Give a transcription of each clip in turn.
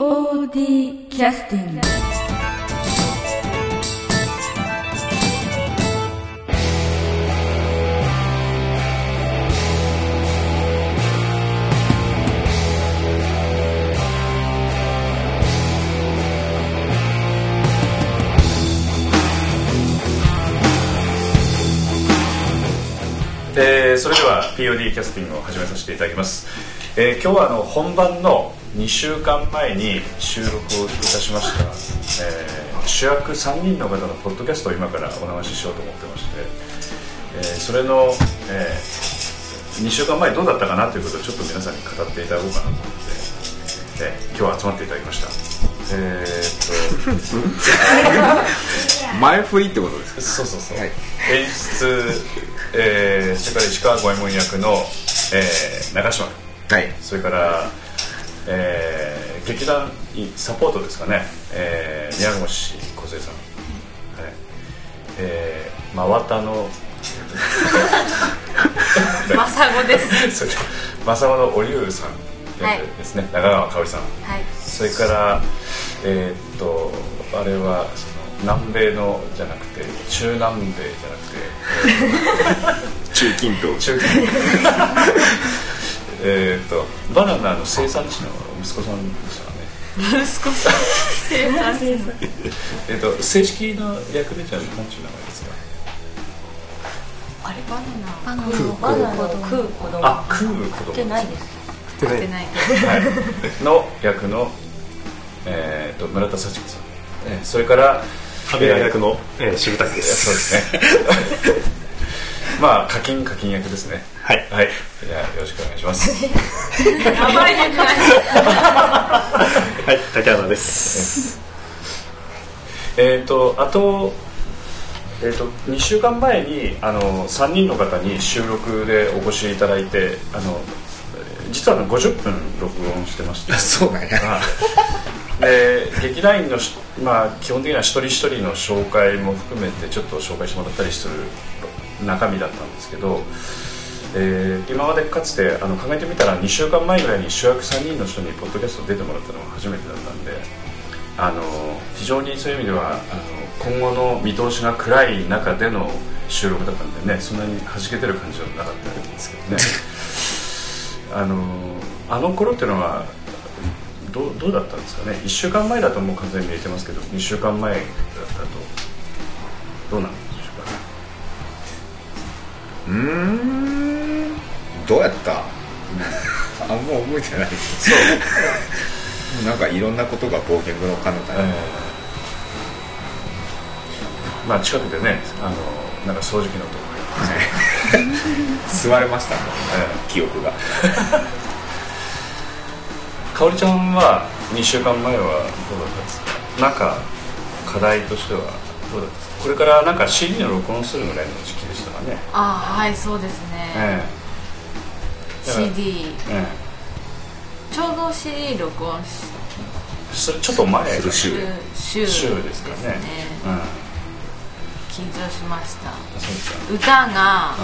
POD キャスティングえーそれでは POD キャスティングを始めさせていただきます、えー今日はあの本番の2週間前に収録をいたしました、えー主役3人の方のポッドキャストを今からお流ししようと思ってまして、えーそれの、え2週間前どうだったかなということをちょっと皆さんに語っていただこうかなと思って、えー今日は集まっていただきました。えーっと。前振りってことですか？そうそうそう、はい。演出、えー、それから石川五右衛門役の、えー、長嶋君はい。それから、えー、劇団サポートですかね、えー、宮越梢さん、はい。えー、真綿の。マサゴです。それで正雄のお龍さんはい。ですね、中川香織さん。はい。それからえーっとあれはその南米のじゃなくて中南米じゃなくて。中近東。中えーっとバナナの生産地の息子さんでしたかね。息子さん。生産者。えーっと正式な役でじゃあ何ちゅう名前ですか？あれバナナ。バナナをバナナを食う子供。あ食う子供食ってないです。食ってないはい、の役の、えー、と村田幸子さん、えーそれから阿部役の、えー、渋谷でえーそうす。です。ねまあ課金課金役です。ねはい。はい。じゃあよろしくお願いします。名前じゃない。はい、竹原です。えっとあと,、えー、と2週間前にあの3人の方に収録でお越しいただいてあの実はあの50分録音してまして。そうなんや。はいで劇団員のし、まあ、基本的には一人一人の紹介も含めてちょっと紹介してもらったりする中身だったんですけど、えー今までかつてあの考えてみたら2週間前ぐらいに主役3人の人にポッドキャスト出てもらったのが初めてだったんであの非常にそういう意味ではあの今後の見通しが暗い中での収録だったんでねそんなに弾けてる感じはなかったんですけどね。あのあの頃っていうのはどうどうだったんですかね？1週間前だともう完全に見えてますけど2週間前だったとどうなんでしょうかね？うーんどうやった？あんま覚えてない。そう。なんかいろんなことが冒険の彼方に、えーまあ近くでねあのなんか掃除機のとこ座れました。ねえ記憶が。ー かおりちゃんは2週間前はどうだったんですか？なんか課題としてはどうだったんですか？これからなんか CD の録音するぐらいの時期でしたかね。あ、はい、そうですね。えだから CD。ええ。ちょうど CD 録音しえそれちょっと前？する週。週。週ですかね。うん。緊張しました。そうですか。歌が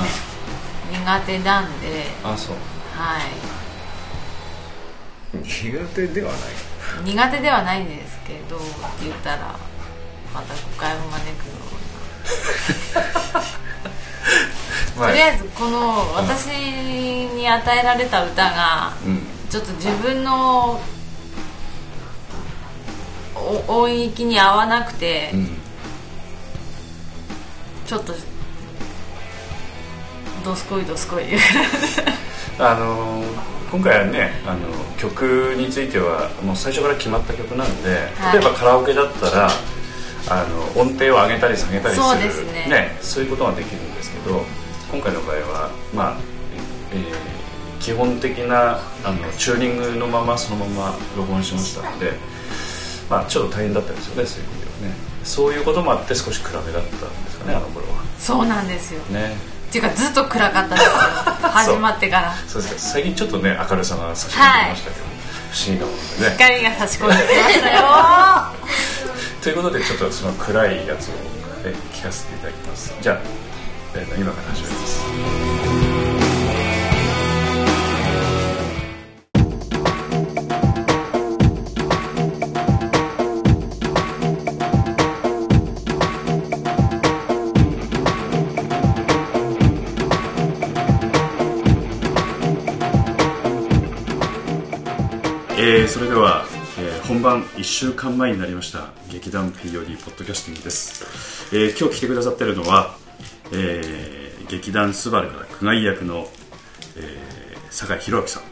苦手なんで、あそう。はい。苦手ではない。苦手ではないんですけど、って言ったら、また誤解を招くような。まとりあえずこの私に与えられた歌がうん。ちょっと自分のお音域に合わなくてうん。ちょっとどすこいどすこい あの今回はねあの曲についてはもう最初から決まった曲なんで、はい。例えばカラオケだったらあの音程を上げたり下げたりする。そうですね。そういうことができるんですけど今回の場合は、まあえー基本的なあのチューニングのままそのまま録音しましたので、まあ、ちょっと大変だったですよねそういう意味ではね。そういうこともあって少し暗めだったんですかねあの頃は。そうなんですよ。ね。っていうかずっと暗かったですよ。始まってから。そうですか最近ちょっとね明るさが差し込んできましたけど、不思議なもんでね。光が差し込んできましたよ。ということでちょっとその暗いやつを、え聞かせていただきます。じゃあ、えー、今から始めます。えー、それでは、えー、本番1週間前になりました劇団 POD ポッドキャスティングです、えー、今日来てくださっているのは、えー劇団スバルから久我役の、えー酒井宏明さん。よ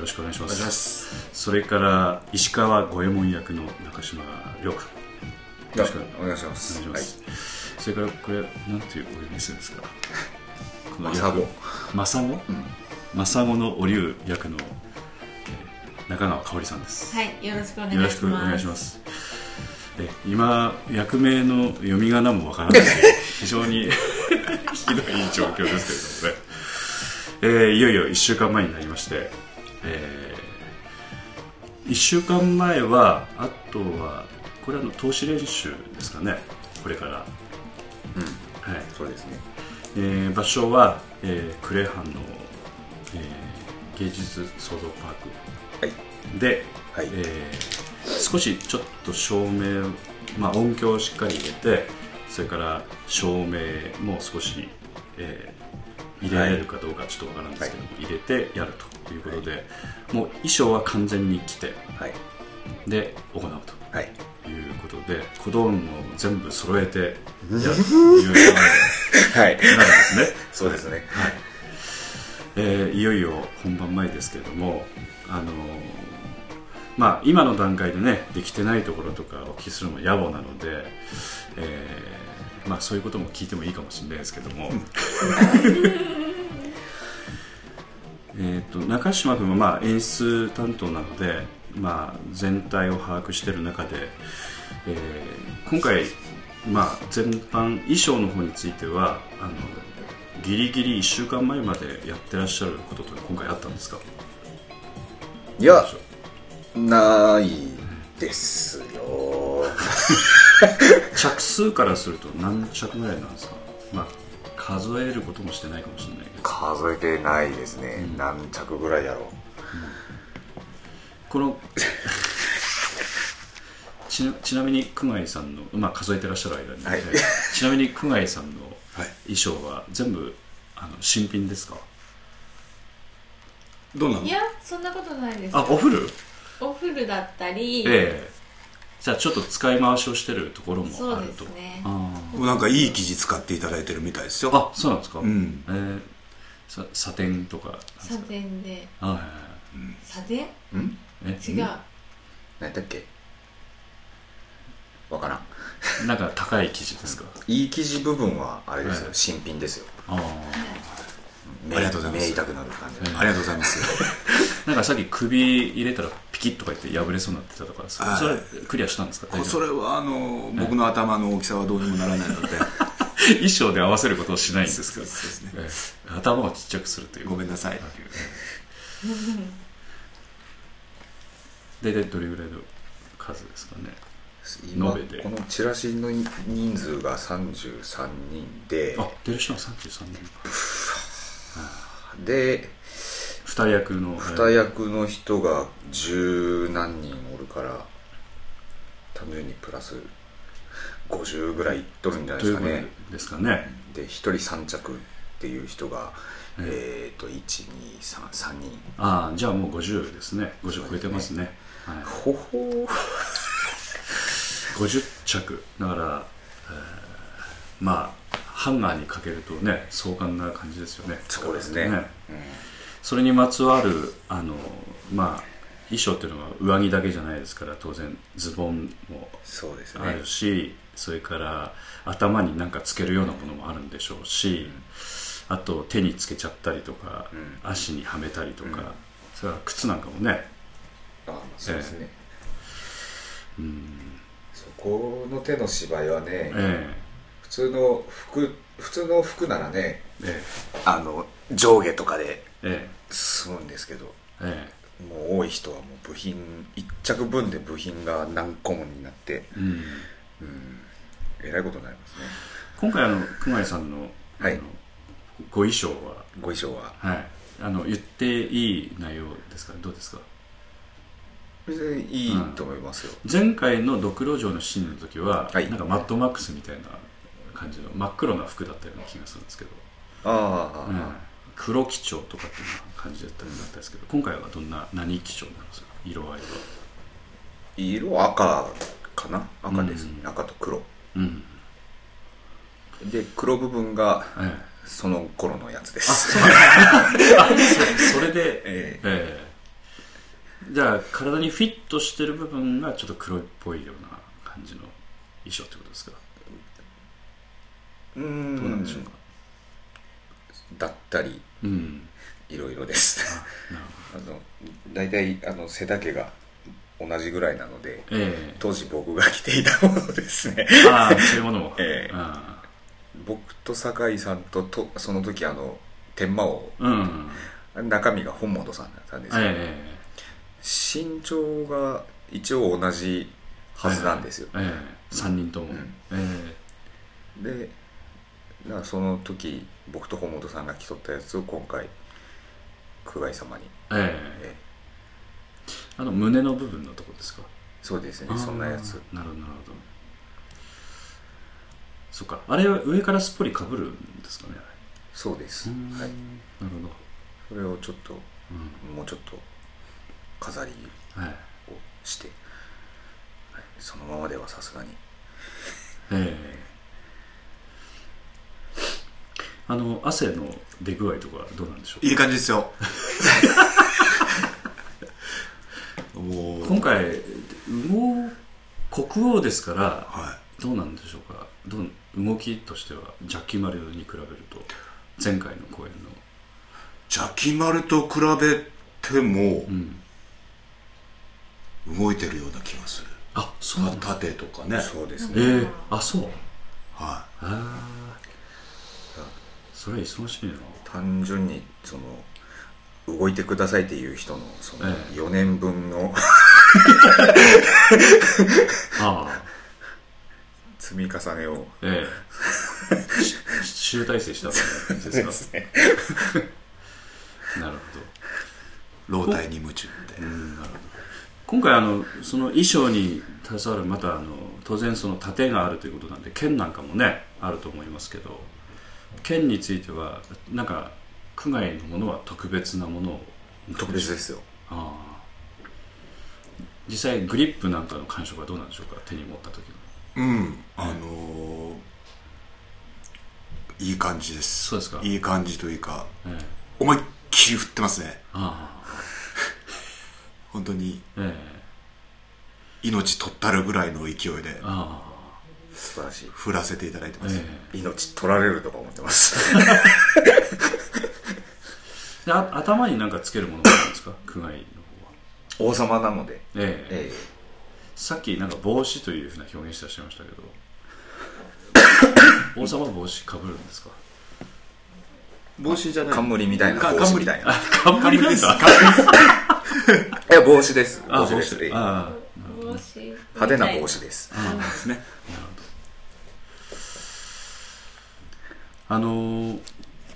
ろしくお願いします。それから石川五右衛門役の中島亮君よろしくお願いします。お願いします、それからこれなんていうお呼びするんですか？この役マサゴ、マサゴのお竜役の、えー中川香織さんです。はいよろしくお願いします。よろしくお願いします。で今役名の読み仮名もわからないので 非常にひどい状況ですけれどもね、えーいよいよ1週間前になりまして、え1週間前はあとはこれはあの投資練習ですかね。これから。うん。はい。そうですね。えー場所は、えー、呉藩の、えー芸術創造パーはい。クで、はい。えー少しちょっと照明、まあ、音響をしっかり入れてそれから照明も少し、えー入れられるかどうかちょっとわからんですけども、入れてやるということで、もう衣装は完全に着てはい。で行うと。はい。ということで小道具も全部揃えて やるという流れはいになるんですね。そうですね。はい。えーいよいよ本番前ですけれども、あのーまあ、今の段階でねできてないところとかお聞きするのも野暮なので、えーまあ、そういうことも聞いてもいいかもしれないですけども。えーと中島君はまあ演出担当なので、まあ、全体を把握している中で、えー今回、まあ、全般衣装の方についてはあのギリギリ1週間前までやってらっしゃることと今回あったんですか？いやないですよ 着数からすると何着ぐらいなんですか、まあ、数えることもしてないかもしれないけど。数えてないですね、うん。何着ぐらいだろう。この ちなちなみに久我井さんの、まあ、数えてらっしゃる間に、はい。ちなみに久我井さんのはい。衣装は全部あの新品ですか？どうなの？いやそんなことないですあおフルおフルだったり、ええじゃあちょっと使い回しをしてるところもそうあると。ですね。なんかいい生地使っていただいてるみたいですよ。ああそうなんですか、うん。えーさサテンとか。サかテンであはいはい。サテンん？え違う。何だっけ？わからん。なんか高い生地ですか？いい生地部分はあれですよ、はい。新品ですよ。あありがとうございます。目痛くなる感じ、えありがとうございますなんかさっき首入れたらピキッとか言って破れそうになってたとかそれはいそれクリアしたんですか？それはあの僕の頭の大きさはどうにもならないので。衣装で合わせることをしないんですかそうですね。ええ。頭をちっちゃくするという。ごめんなさい。大体どれぐらいの数ですかね？今このチラシの人数が33人で。あ出る人は33人で二役の。二役の人が十何人おるから単純にプラス50ぐらいいっとるんじゃないですかね。ですかね。で1人3着っていう人がええ。っと1233人。ああじゃあもう50ですね。50超えてますね。はい、ほほ50 着。だから、えーまあハンガーにかけるとね壮観な感じですよね。そうですね。ねそれにまつわるあのまあ衣装っていうのは上着だけじゃないですから当然ズボンもあるし、それから頭になんかつけるようなものもあるんでしょうし、あと手につけちゃったりとか、うん。足にはめたりとか、うん。それから靴なんかもね。あそうですね、うん。そこの手の芝居はね、え。普通の服普通の服ならねええ。あの上下とかでええ済むんですけどええ。もう多い人はもう部品1着分で部品が何個もになってえうん。うんえらいことになりますね。今回あの熊井さんの,、はい。あのご衣装は、ご衣装は。はい、あの言っていい内容ですか？どうですか？別にいいと思いますよ、前回のドクロ城のシーンの時は、はい。なんかマッドマックスみたいな感じの真っ黒な服だったような気がするんですけど、ああ、うん。黒基調とかっていうような感じだったんですけど今回はどんな何基調なんですか？い色合いは。色赤かな？赤ですね、うん。赤と黒。うん。で黒部分がえその頃のやつです。え それでええ。えじゃあ体にフィットしてる部分がちょっと黒いっぽいような感じの衣装ってことですか？うーん。どうなんでしょうか？だったり。うんいろいろです。あ の大体あの背丈が同じぐらいなのでどええ。当時僕が着ていたものですね。ああそういうものも。ええ。あ僕と酒井さんととその時あの天満をあうん。中身が本本さんだったんですけど、え身長が一応同じえはずなんですよ、ええ3人とも、うん。えでだからその時僕と本本さんが着とったやつを今回久我井様に、ええ。ええ。あの胸の部分のとこですか？そうですね。そんなやつ。なるほどなるほど。そっか。あれは上からすっぽりかぶるんですかねそうです、うん。はい、なるほそれをちょっとど、もうちょっと飾りうんはい。をして、はい、そのままではさすがに。ええあの汗の出具合とかどうなんでしょうか？いい感じですよ。もう。今回羽毛国王ですからはどうなんでしょうか？どう動きとしてはジャッキー・マリオに比べると前回の公演の。いジャッキーマルと比べてもうん。動いてるような気がする。あそうなんだ。縦とかね。そうですえね、えあそう。はああそれは忙しいな。単純にその動いてくださいっていう人のそのええ。4年分のああ。積み重ねを。ええ。し集大成したわけですか？ね。なるほど。老体に夢中でうんなるほど。今回あのその衣装に携わるまたあの当然その盾があるということなんで剣なんかもねあると思いますけど剣についてはなんか区外のものは特別なものを特別。ですよ。ああ。実際グリップなんかの感触はどうなんでしょうか手に持った時の。うん。あのーいい感じです。そうですか。いい感じというかええ。思いっきり振ってますね。あ 本当にあええ。命取ったるぐらいの勢いで。あ素晴らしい。振らせていただいてあます、え命取られるとか思ってます。え であ頭になんかつけるものがあるんですか？区外の方は。王様なので、ええ。えさっきなんか帽子というふうな表現してらっしゃいましたけど。王様帽子かぶるんですか？帽子じゃえ冠みたいなか帽子みたいな。冠。なんだいや帽子です。あ帽帽子です。子。であ帽子派手な帽子です。ああですねあのー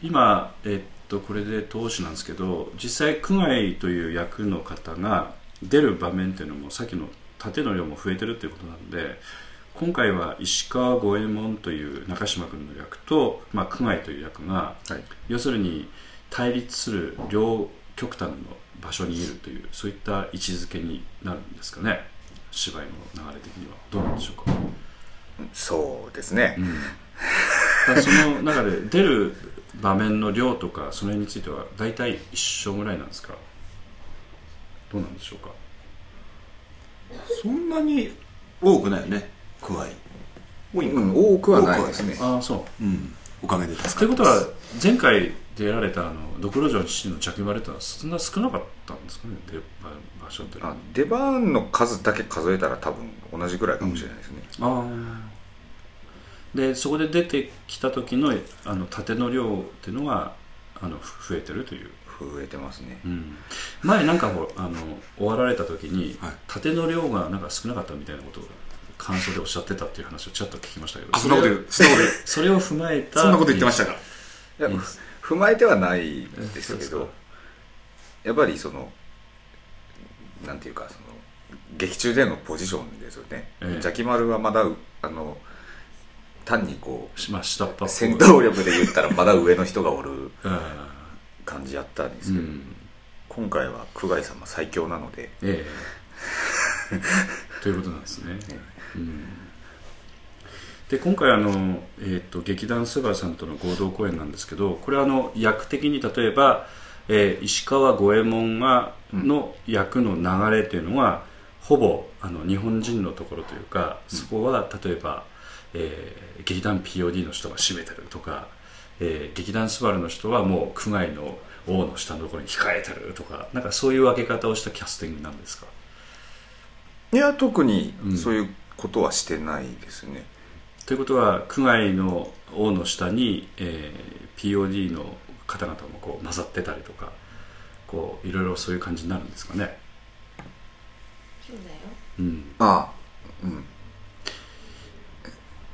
今えっとこれで投資なんですけど実際区外という役の方が出る場面っていうのもさっきの縦の量も増えてるっていうことなんで今回は石川五右衛門という中島君の役と、まあ、区外という役がはい。要するに対立する両極端の場所にいるというそういった位置づけになるんですかね。芝居の流れ的には。どうなんでしょうか、そうですね、うん、その中で出る場面の量とかその辺については大体一緒ぐらいなんですか？どうなんでしょうか？そんなに多くないよね加えうん、多くはないですね。ああそう。うんおかげで助かってということは前回出られたあのドクロ城父の着馬レターはそんな少なかったんですかね？出場場所ってあ出番の数だけ数えたら多分同じぐらいかもしれないですね、ああでそこで出てきた時のあの縦の量っていうのがあのふ増えてるという、増えてますね。うん、前なんかほあの終わられた時に、はい。縦の量がなんか少なかったみたいなことを感想でおっしゃってたっていう話をちょっと聞きましたけどあそんなこと言う。そんなこと言う それを踏まえたそんなこと言ってましたか？いや踏まえてはないですけどやっぱりそのなんていうかその劇中でのポジションですよね、ええ。邪気丸はまだあの単にこうまあ下っ端戦闘力で言ったらまだ上の人がおる うん。感じやったんですけど、うん。今回は久我井様最強なので。ええ。ということなんですね、うん、で今回あの、えー、と劇団スバルさんとの合同公演なんですけどこれはあの役的に例えば、えー石川五右衛門がの役の流れというのは、ほぼあの日本人のところというか、そこは例えば、えー劇団 POD の人が占めてるとか、えー劇団スバルの人はもう区外の王の下のところに控えてるとかなんかそういう分け方をしたキャスティングなんですか？いや特にうん。そういうことはしてないですね、ということは区外の王の下に、えー POD の方々もこう混ざってたりとかこういろいろそういう感じになるんですかね、そうだよ。あうん、あうん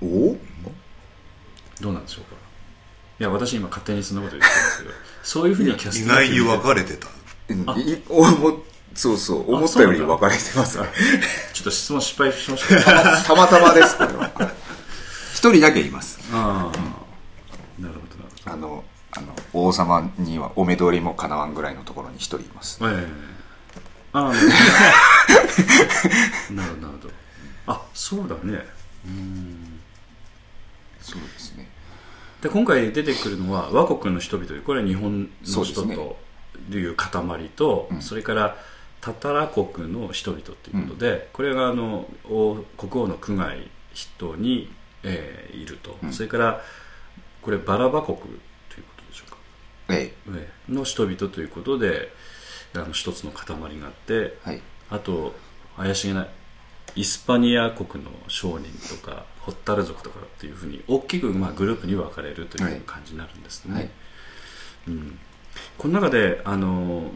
お？どうなんでしょうか？いや私今勝手にそんなこと言ってますけどそういうふうにキャスティング意外に分かれてた。うん。いおもそうそう思ったより分かれてます。ねちょっと質問失敗しました。けどあたまたまですこれは。一人だけいます。あなるほどなるほど。あのあの王様にはお目通りもかなわんぐらいのところに一人います。ええ。ああ。なるほどなるほど。なるほどあそうだねそうですね。で今回出てくるのは和国の人々これは日本の人という塊とそ,、うん。れからタタラ国の人々ということで、これがあの王国王の区外人に、えーいると、うん。それからこれバラバ国ということでしょうか、ええ。えの人々ということであの一つの塊があってえはい。あと怪しげなイスパニア国の商人とかホッタル族とかっていうふうに大きくまあグループに分かれるという感じになるんですね、はい。うん、この中であの、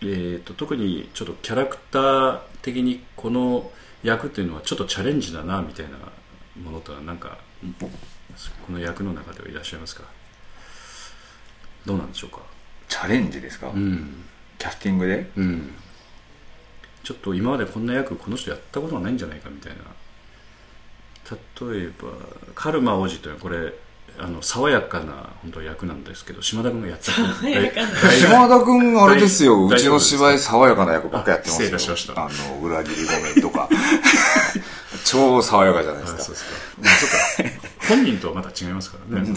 えー、と特にちょっとキャラクター的にこの役というのはちょっとチャレンジだなみたいなものとはなんかこの役の中ではいらっしゃいますか？どうなんでしょうか？チャレンジですか、うん。キャスティングで？うん。ちょっと今までこんな役この人やったことがないんじゃないかみたいな例えばカルマ王子というのはこれあの爽やかな本当は役なんですけど島田君がやった。爽やかな。島田君あれですよ大うちの芝居爽やかな役ばっかやってますよ。あ失礼いたしました。あの裏切りごめんとか。超爽やかじゃないですか。あそうですか、まあ、そうか本人とはまた違いますからね。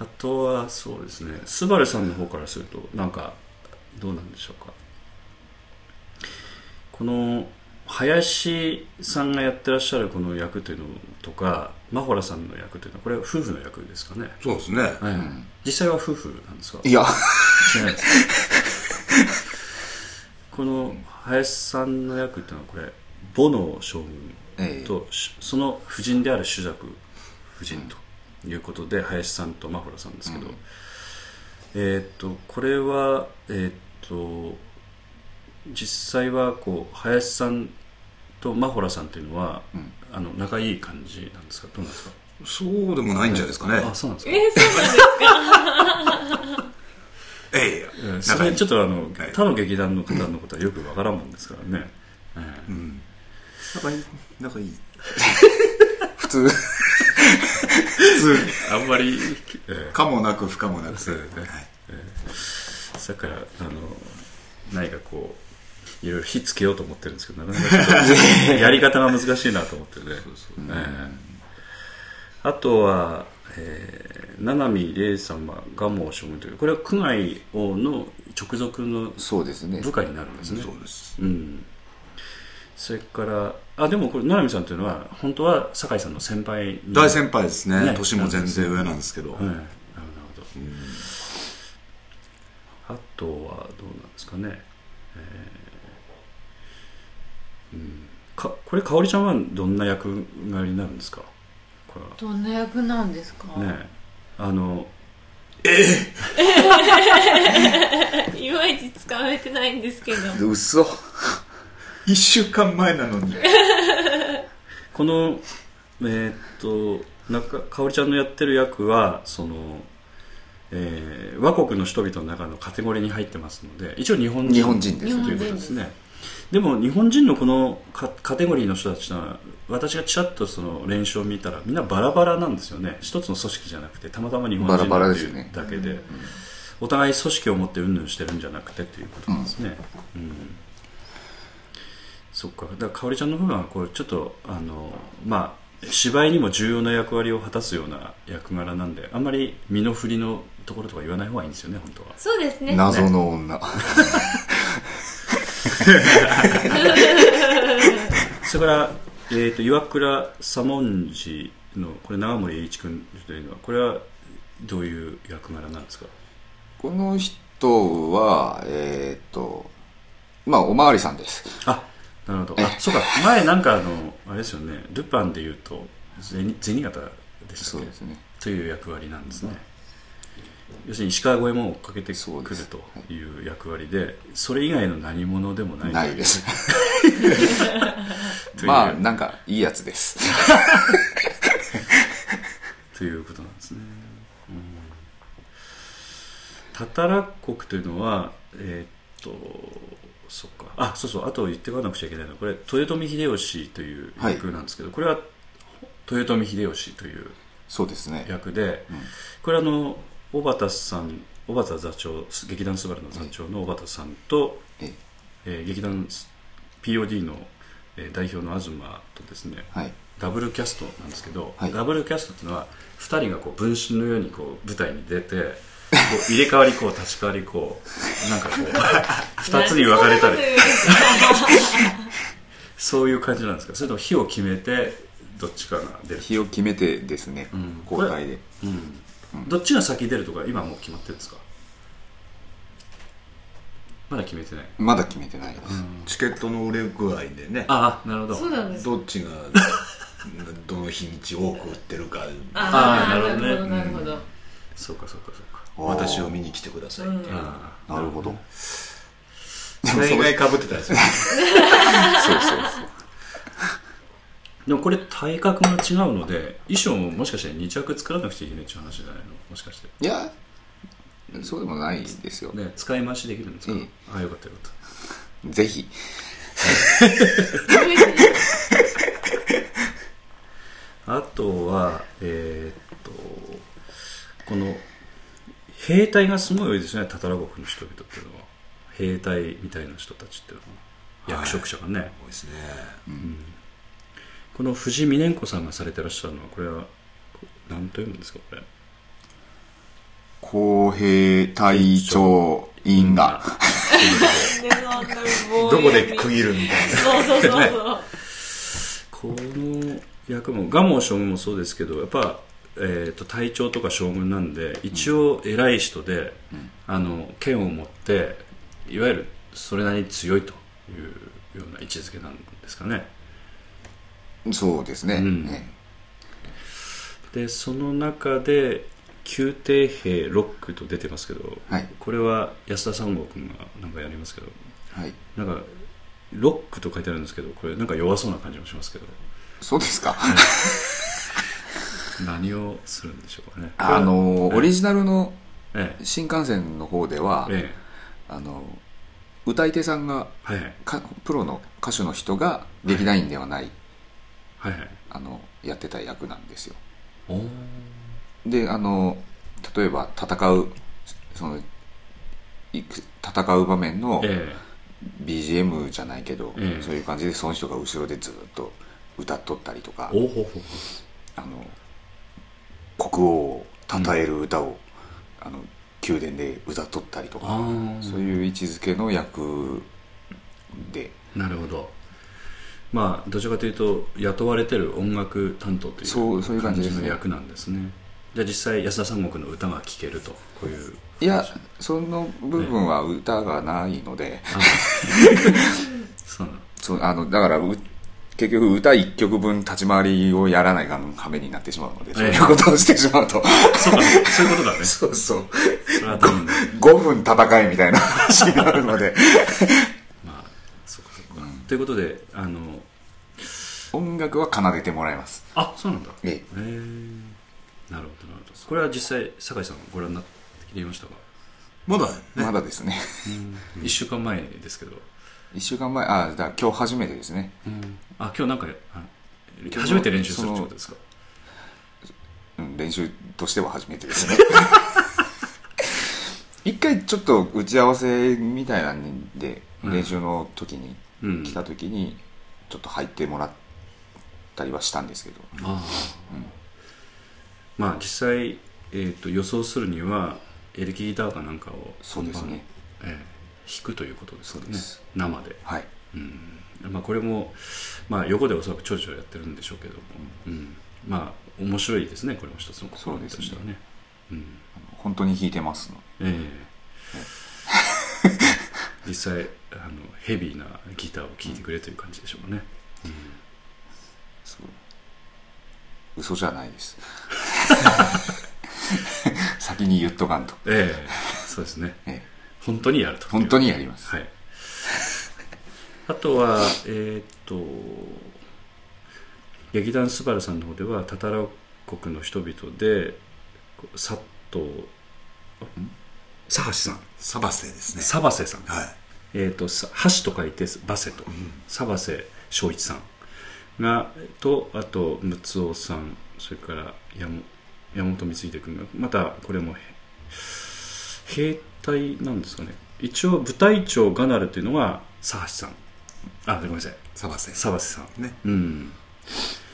あとはそうですね。スバルさんの方からするとなんかどうなんでしょうか。この林さんがやってらっしゃるこの役というのとかマホラさんの役というのはこれは夫婦の役ですかね、そうですね。はい実際は夫婦なんですか？いや。この林さんの役っていうのはこれ母の将軍ええ。と、しその夫人である朱雀夫人ということで林さんとマホラさんですけど、えーっとこれはえーっと実際はこう林さんとマホラさんというのは、ん。あの仲いい感じなんですか？どうなんですか？そうでもないんじゃないですかね。あそうなんですか？えー、そうなんですか？ええ。えーそれちょっとあの、はい。他の劇団の方のことはよくわからんもんですからね、えーうん仲いい。仲いい。普通。普通。あんまり、えーかもなく不可もなく。そうだよね。はい。だからあの何かこういろいろ火つけようと思ってるんですけどなかなか やり方が難しいなと思ってね。えーあとは、えー、七海玲様がもう将軍というこれは宮外王の直属の部下になるんですね。そうです。うん、それからあでもこれ七海さんというのは本当は酒井さんの先輩に。大先輩ですね。ね。年も全然上なんですけど、はい、なるほど、あとはどうなんですかね、えーうん、かこれかおりちゃんはどんな役柄になるんですか？これは。どんな役なんですか、ねあの いまいちつかめてないんですけど。嘘。1週間前なのに。このえーっと中かおりちゃんのやってる役はその、えー和国の人々の中のカテゴリーに入ってますので一応日本人。日本人です。ということですねでも日本人のこのカカテゴリーの人たちは私がちらっとその練習を見たらみんなバラバラなんですよね。一つの組織じゃなくてたまたま日本人バラバラっていうだけで、お互い組織を持ってうんぬんしてるんじゃなくてっていうことなんですね。うん、そっか。だからかおりちゃんの方がこうちょっとあのまあ芝居にも重要な役割を果たすような役柄なんであんまり身の振りのところとか言わない方がいいんですよね本当は。そうですね。謎の女 それから、えー、と岩倉左文字のこれ長森栄一君というのはこれはどういう役柄なんですか？この人はえっ、とまあおまわりさんです。あなるほど。あそうか。前なんかあのあれですよね。ルパンでいうと銭銭形でしたっけ？そうですね。という役割なんですね、要するに石川五右衛門をかけてくるという役割でそれ以外の何者でもない。ないです。まあなんかいいやつです。ということなんですね。うん。タタラ国というのは、えーっと、そっか。あ、そうそう、あと言っておかなくちゃいけないのは、これ、豊臣秀吉という役なんですけど、これは、豊臣秀吉というそうですね。役で、これあの、小畑さん、小畑座長、劇団スバルの座長の小畑さんと、ええ。ー劇団 POD の、えー代表の東とですね、はい。ダブルキャストなんですけど、はい。ダブルキャストっていうのは2人がこう分身のようにこう舞台に出てこう入れ替わりこう 立ち替わりこうなんかこう 2つに分かれたり。そういう感じなんですか？それとも火を決めてどっちかが出る、日を決めてですね、ん。交代で。うん、どっちが先出るとか今もう決まってるんですか？まだ決めてない。まだ決めてないです、チケットの売れ具合でね。ああなるほど。そうなんですどっちがどの日にち多く売ってるか。あーなるほどね。なるほど。そうかそうかそうか。私を見に来てください、あなるほど。それ以外かぶってたりする そうそうそうでもこれ体格が違うので衣装ももしかして2着作らなくちゃいけないっていう話じゃないの？もしかして。いやそうでもないですよ、ね使い回しできるんですか、ええああよかったよかっぜひ。た あとはえーっとこの兵隊がすごい多いですねタタラ国の人々っていうのは。兵隊みたいな人たちっていうのは。役職者がね、多いですねこの藤美年子さんがされてらっしゃるのはこれは何と読むんですかこれ。公平隊長因果 どこで区切るみたいな。そうそうそうそう。この役も蒲生将軍もそうですけどやっぱ、えー、と隊長とか将軍なんで一応偉い人で、あの剣を持っていわゆるそれなりに強いというような位置づけなんですかねそうですね、うん。ねでその中で宮廷兵ロックと出てますけど、はい。これは安田三郷君がなんかやりますけどはい。なんかロックと書いてあるんですけどこれなんか弱そうな感じもしますけど。そうですか。何をするんでしょうかね。あのオリジナルのえ新幹線の方では、ええ。あの歌い手さんがえはい。プロの歌手の人が劇団員ではない、はいはい。あのやってた役なんですよ。であの例えば戦うその戦う場面のえ BGM じゃないけど、ええ。そういう感じでその人が後ろでずっと歌っとったりとかあの国王を称える歌を、あの宮殿で歌っとったりとかそういう位置づけの役で。なるほどまあどちらかというと雇われてる音楽担当という感じの役なんですね。じゃあ実際安田三国の歌が聴けるとこういういやその部分は歌がないので、そうそうあのだからう結局歌1曲分立ち回りをやらないがんはめになってしまうので、そういうことをしてしまうと。そうか。そういうことだね。そうそう。それは多分5分戦いみたいな話になるのでということであの音楽は奏でてもらいます。あそうなんだ。へえ。え。なるほどなるほど。これは実際酒井さんご覧になっていましたか、まだえまだですね。1週間前ですけど、1週間前あだ今日初めてですね。あ今日なんかあ初めて練習するってことですか？うん練習としては初めてですね。一回ちょっと打ち合わせみたいなんで、練習の時に。うん来た時にちょっと入ってもらったりはしたんですけど、ああ、まあ実際、えー、と予想するにはエレキギターかなんかをそうですね。ええ弾くということですよね。生で、はい。うん。まあ、これも、まあ、横でおそらくちょいちょいやってるんでしょうけども、うん。まあ面白いですね。これも一つの試みとしてはね。うん。本当に弾いてますのええ実際あのヘビーなギターを聴いてくれという感じでしょうかね、すごい嘘じゃないです。先に言っとかんと、ええそうですね。ええ。本当にやると。本当にやります、はい。あとはえーっと劇団スバルさんの方ではタタラ国の人々で佐藤佐橋さんサバセですね。サバセさん、はい。えー、とさ橋と書いてバセと、サバセ正一さん。がとあと六尾さん。それから山山本光秀君が。またこれもへ兵隊なんですかね。一応部隊長がなるというのは佐橋さん。あごめんなさい。サバセ。サバセさん。ね。うん。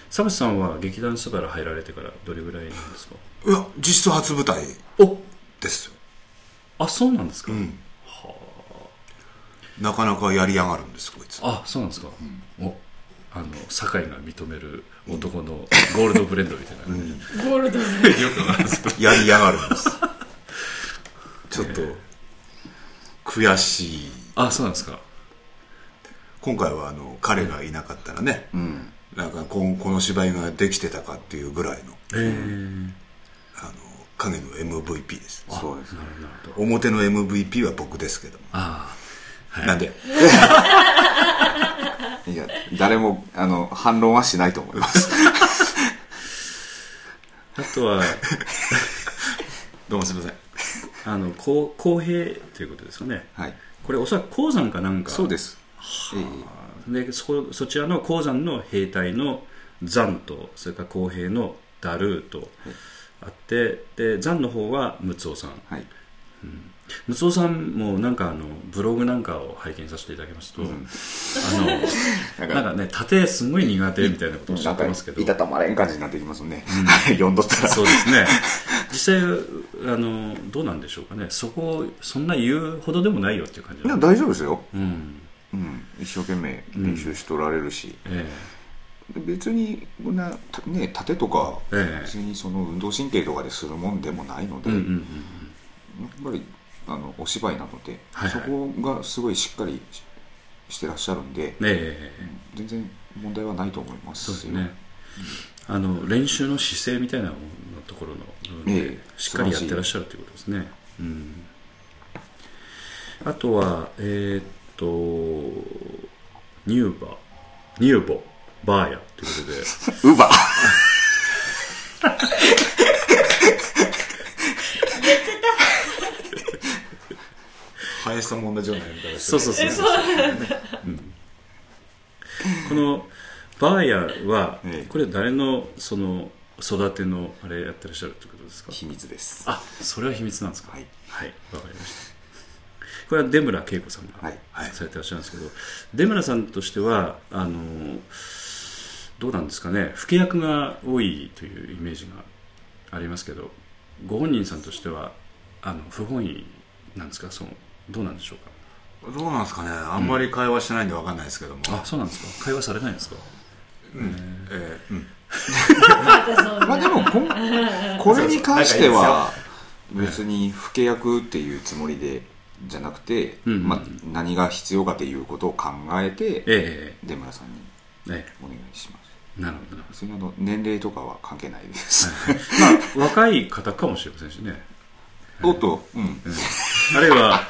サバセさんは劇団スバル入られてからどれぐらいなんですか？いや実質初舞台おですよ、あそうなんですか、うん。なかなかやりやがるんですこいつ。あそうなんですか、おあの酒井が認める男のゴールドブレンドみたいな。感じ、ゴールドやりやがるんです。ちょっと。悔しい。あそうなんですか。今回はあの彼がいなかったらね、うん。なんかこんこの芝居ができてたかっていうぐらいの。ええあの影の MVP です。そうですね。なるほど表の MVP は僕ですけども、ああはい。なんで？いや誰もあの反論はしないと思います。あとは どうもすみません。あの公公平ということですかね。はい。これおそらく鉱山かなんか。そうです。えでそこそちらの鉱山の兵隊の残とそれから公平のダルーとあってで残の方は六尾さん。えはい。六尾さんもなんかあのブログなんかを拝見させていただきますと、あの なんかね盾すごい苦手みたいなことをおっしゃってますけど。いたたまれん感じになってきますね、読んどったら。そうですね。実際あのどうなんでしょうかね。そこそんな言うほどでもないよっていう感じいや大丈夫ですよ、うん。うん、一生懸命練習しとられるし、え別にこんなたね盾とかええ。別にその運動神経とかでするもんでもないので、やっぱりあのお芝居なので、そこがすごいしっかりししてらっしゃるんで、ええ。全然問題はないと思いますそうですね。あの練習の姿勢みたいなもののところの部分でええしっかりやってらっしゃるということですね、うん、あとはえーっとニューバニューボバーヤということで。ウバ。林さんも同じようなやり方してそうそう。そうそう、うん。このバーヤはええ。これ誰のその育てのあれやってらっしゃるってことですか？秘密です。あそれは秘密なんですか？はい。はいわかりました。これは出村恵子さんがはい。はい。されてらっしゃるんですけど、出村さんとしてはあのどうなんですかね。老け役が多いというイメージがありますけどご本人さんとしてはあの不本意なんですか？そのどうなんでしょうか？どうなんですかね。あんまり会話してないんで分かんないですけども、あそうなんですか？会話されないんですか？えーうん。まあでもこんこれに関しては別に老け役っていうつもりでじゃなくて、うんうんまあ、何が必要かということを考えてえ出村さんにええ。お願いします。えなるほど。それあの年齢とかは関係ないです、どまあ若い方かもしれませんしね。おっとうん。あるいは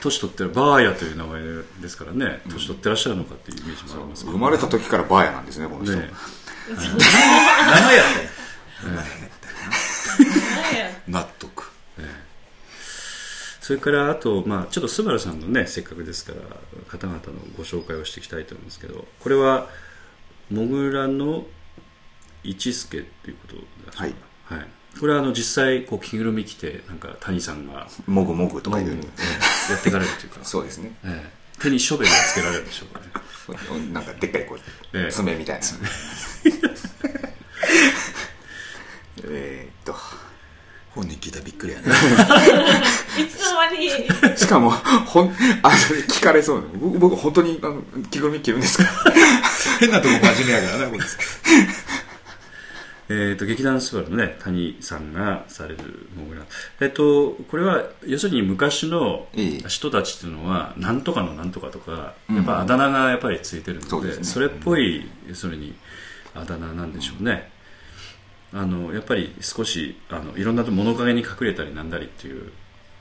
年取ってるバーヤという名前ですからね。年取ってらっしゃるのかっていうイメージもありますけど。生まれた時からバーヤなんですねこの人、ね。名前やって納得。それからあと、まあ、ちょっとスバルさんのねせっかくですから方々のご紹介をしていきたいと思うんですけどこれはモグラの一助っていうことだそうはい。はい。これはあの実際こう着ぐるみ着てなんか谷さんがもぐもぐとか言う。やっていかれるというか。そうですね。ええ。手にショベルがつけられるでしょうかね。なんかでっかいこうええ。爪みたいな。えーっと。本人聞いたらびっくりやね かもほん あそれ聞かれそうなの。僕僕本当にあの着ぐるみ着るんですか？変なとこ真面目やからなこれ えー、と劇団スバルのね谷さんがされるモグラ。えっ、とこれは要するに昔のええ。人たちっていうのはなんとかのなんとかとかうん。やっぱあだ名がやっぱりついてるので,、それっぽい要するにあだ名なんでしょうね、あのやっぱり少しあのいろんな物陰に隠れたりなんだりっていう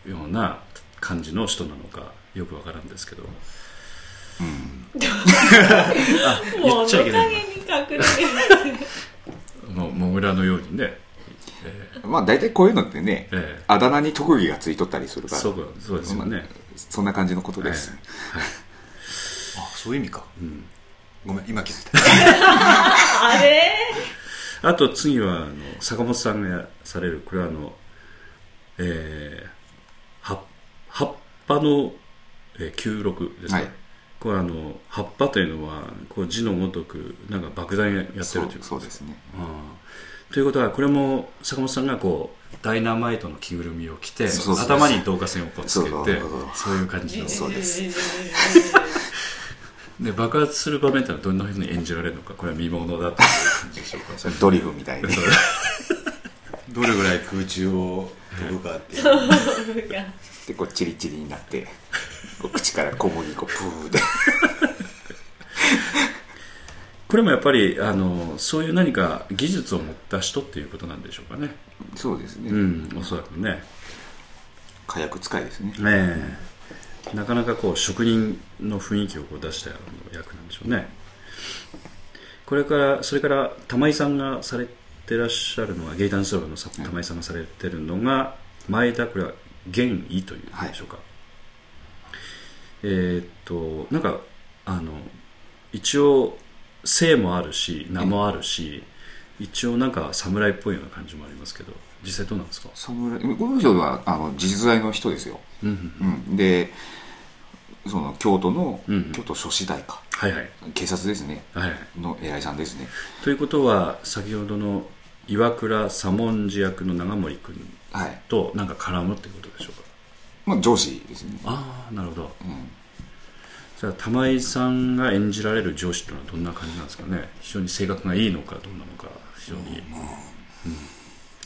ような感じの人なのかよくわからんですけど。あ言っちゃいけない物陰に隠れるもうモグラのようにね、まあ大体こういうのってね、ええ。あだ名に特技がついとったりするから。そうそうですよね、まあそんな感じのことです、あそういう意味か、ごめん今気づいた。あれ？あと次はあの坂本さんがされるこれはあの、えー、葉葉っぱの、えー、96ですか、はい。これはあの葉っぱというのはこう字のごとくなんか爆弾やってるとそいううそうですね。あーということはこれも坂本さんがこうダイナマイトの着ぐるみを着て頭に導火線をこうつけてそういう感じの。そうです。で爆発する場面ってのはどんなふうに演じられるのかこれは見ものだという感じでしょうか。それドリフみたいに どれぐらい空中を飛ぶかっていう。でこうチリチリになってこう口から小麦粉プーでこれもやっぱりあのそういう何か技術を持った人っていうことなんでしょうかね。そうですね、うんおそらくね。火薬使いですね。ええ。なかなかこう職人の雰囲気をこう出した役なんでしょうね。これからそれから玉井さんがされてらっしゃるのはゲイタンスローのさ玉井さんがされてるのが前田これは玄意というんでしょうか、えーっとなんかあの一応姓もあるし名もあるし、一応なんか侍っぽいような感じもありますけど実際どうなんですか？侍この人はあの実在の人ですよ、うんうん、でその京都の、うん京都書士大かはいはい。警察ですね。はい。の偉いさんですね。ということは先ほどの岩倉左文字役の長森君はい。となんか絡むっていうことでしょうか？まあ上司ですね。ああなるほど。うん。じゃあ玉井さんが演じられる上司というのはどんな感じなんですかね？非常に性格がいいのかどうなのか非常に、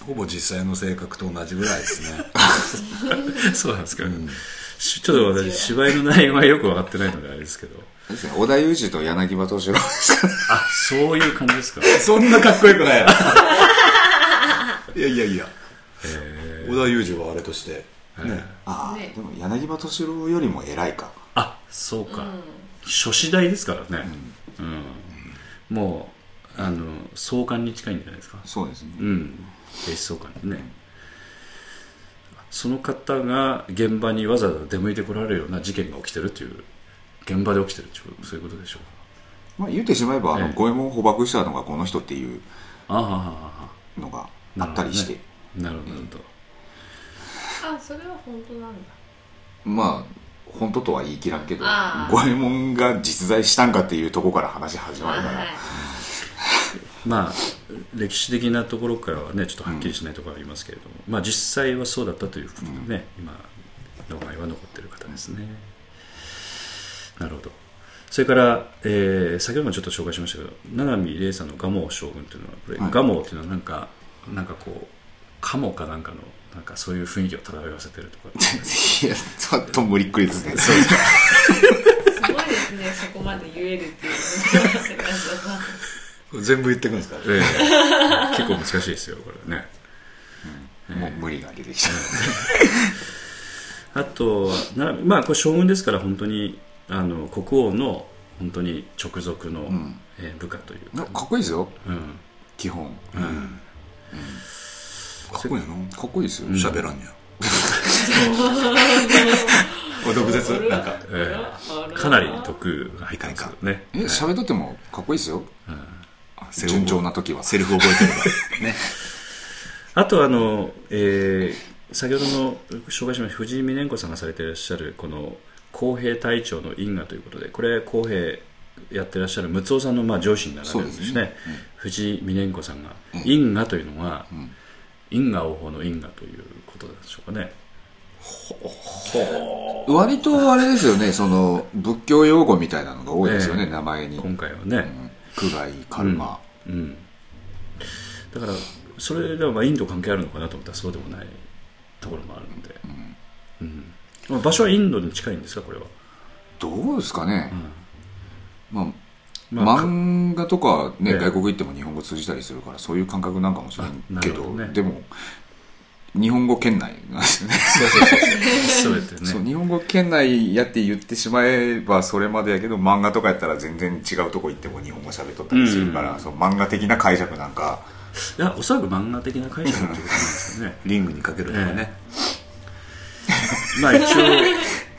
ほぼ実際の性格と同じぐらいですね。そうなんですか、しちょっと私芝居の内容がよく分かってないのであれですけど。ですね織田裕二と柳葉敏郎ですから。あそういう感じですか？そんなかっこよくないいやいやいや。織田裕二はあれとして。ね。ああ、ね。でも柳葉敏郎よりも偉いか。あそうか、諸子大ですからね、うん。もうあの総監に近いんじゃないですか。そうですね、うん。警視総監にね。その方が現場にわざわざ出向いてこられるような事件が起きてるっていう現場で起きてるっていうそういうことでしょうか。まあ、言ってしまえば、あのええ。五右衛門を捕獲したのがこの人っていうあああのがああったりして、なるほどなるほど、あそれは本当なんだ。まあ本当とは言い切らんけどああ。五右衛門が実在したんかっていうところから話始まるから、はい まあ歴史的なところからはねちょっとはっきりしないところありますけれども、まあ実際はそうだったということでね、今名前は残ってる方ですね、なるほど。それから、えー先ほどもちょっと紹介しましたけど七海玲さんの蒲生将軍というのはこれ、はい。蒲生っていうのはなんかなんかこう鴨かなんかのなんかそういう雰囲気を漂わせてるとか いやちょっと無理っくりですね。すごいですね。そこまで言えるっていう 全部言ってくんですかええ結構難しいですよこれね。もう無理が出てきた、あとはなまあこれ将軍ですから本当にあの国王の本当に直属の、ん。えー部下というなか、かっこいいですよ。うん。基本、うんかっこいいのかっこいいですよ、喋らんにゃ お毒舌。なんか。えーかなり毒が入ってますよねえ喋っとってもかっこいいですよ。セルフ順調な時は。セリフ覚えてるから。ね。あとあの、えー先ほどの紹介しました藤井美年子さんがされていらっしゃるこの公平隊長の因果ということでこれ公平やってらっしゃる六尾さんのまあ上司になられるんですね。ね。藤井美年子さんが、うん。因果というのは、ん。因果応報の因果ということでしょうかね。割とあれですよねその仏教用語みたいなのが多いですよね、ええ。名前に、今回はね、うん。苦害カルマ、うん、だからそれではまあインド関係あるのかなと思ったらそうでもないところもあるので、うん。まあ場所はインドに近いんですかこれは、どうですかね、まあまあか漫画とかね、ええ。外国行っても日本語通じたりするからそういう感覚なんかもしれんあけどね。でも日本語圏内なんですよね。そうやってね。そう日本語圏内やって言ってしまえばそれまでやけど漫画とかやったら全然違うとこ行っても日本語喋っとったりするから、うん。そう漫画的な解釈なんか。いやおそらく漫画的な解釈ということなんですよね。リングにかけるとかね、まあ一応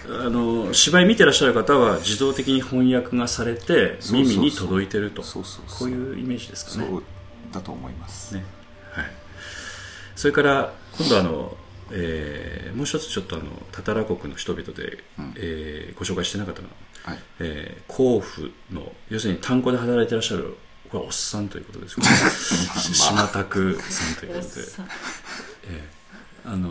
あの芝居見てらっしゃる方は自動的に翻訳がされて耳に届いてると。こそうう。いうイメージですかね。そうだと思います、ね。はい、それから今度あの、えーもう一つちょっとあのタタラ国の人々で、うん。えーご紹介してなかったの。は、はい。えー甲府の要するに炭鉱で働いてらっしゃるこれはおっさんということです島拓さんということで、えーあ。の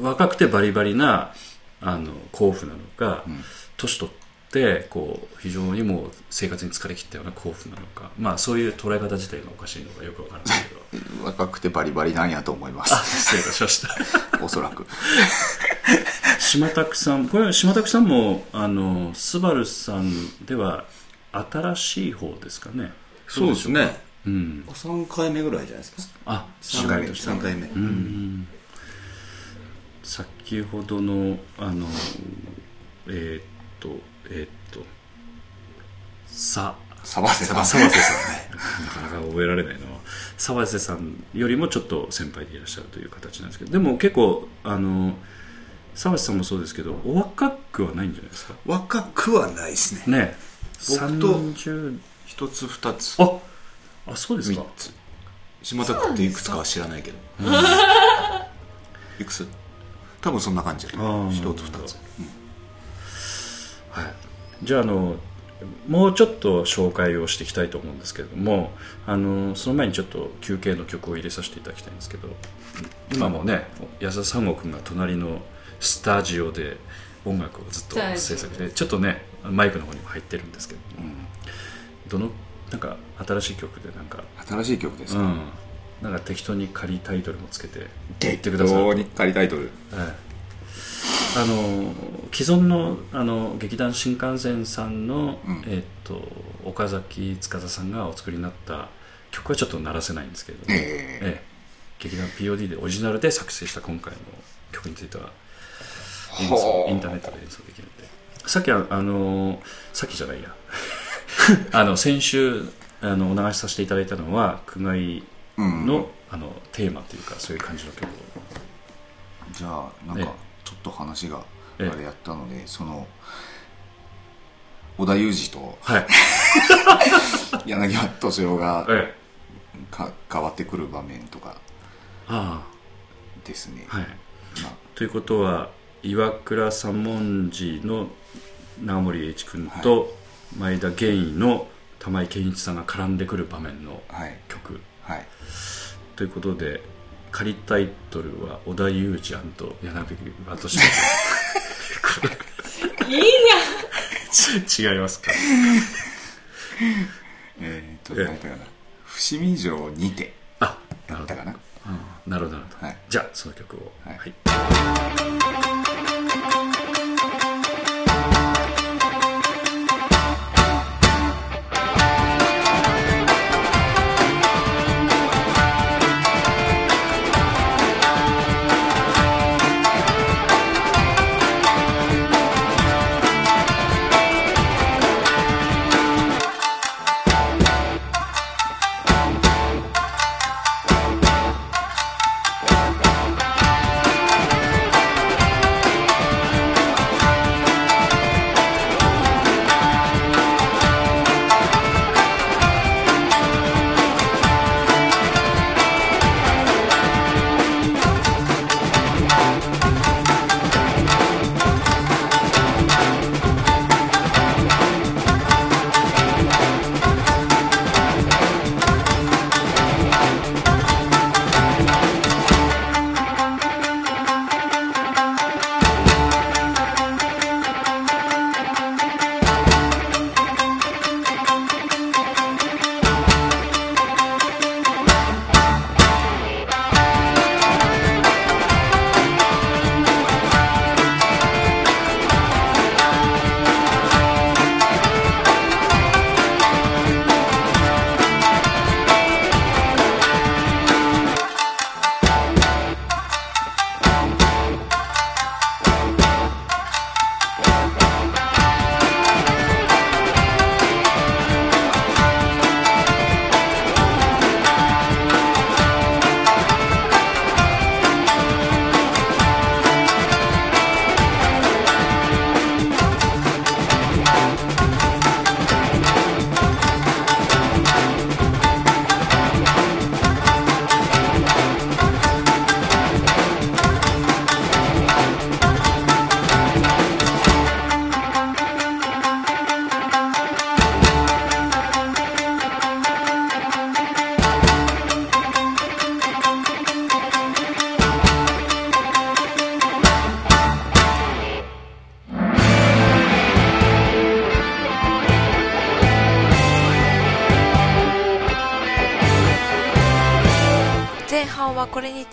若くてバリバリなあの甲府なのか、ん。年取ってこう非常にもう生活に疲れ切ったような甲府なのか。まあそういう捉え方自体がおかしいのかよくわからないけど。若くてバリバリなんやと思いまあす失礼いたしました。おそらく。島拓さんこれ島拓さんもあのスバルさんでは新しい方ですかね。そうですね。うん。3回目ぐらいじゃないですか？あ3回目芝居としては3回目。うん先ほどのあのえーっとえーっとさサバセさん。沢瀬さんね。なかなか覚えられないのは沢瀬さんよりもちょっと先輩でいらっしゃるという形なんですけどでも結構あの沢瀬さんもそうですけどお若くはないんじゃないですか？若くはないですね。ね。僕と30一つ二つ。ああそうですか。三つ。島田君っていくつかは知らないけど。いくつ？多分そんな感じだあー一つ二つ。はい、じゃああのもうちょっと紹介をしていきたいと思うんですけれどもあのその前にちょっと休憩の曲を入れさせていただきたいんですけど今もね安田三郷君が隣のスタジオで音楽をずっと制作してちょっとねマイクの方にも入ってるんですけども、どのなんか新しい曲でなんか。新しい曲ですか、うんなんか適当に仮タイトルもつけて言ってください。どうに仮タイトル。はい。あの既存のあの劇団新幹線さんの、うん。えーっと岡崎司さんがお作りになった曲はちょっと鳴らせないんですけれども、ええ。え劇団 POD でオリジナルで作成した今回の曲についてはインターネットで演奏できるんで。さっきはあのさっきじゃないや。あの先週あのお流しさせていただいたのは久我うん。の,、あのテーマというかそういう感じの曲を。じゃあなんええかちょっと話があえ。えれやったので、その織田裕二とはい、柳葉敏郎がええ、か変わってくる場面とかあですね、あはい。まあ。ということは岩倉三文字の長森栄一君と前田玄尉の玉井健一さんが絡んでくる場面のはい。曲はい。ということで仮タイトルは織田裕二柳葉敏郎いいじ 違いますか？えー、っとええ何やったかな？伏見城にて。あなるほどなるほど、はい。じゃあその曲を。はい。はい「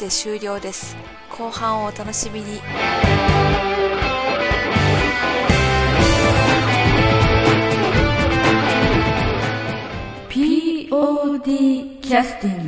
終了です。後半をお楽しみに。POD キャスティング。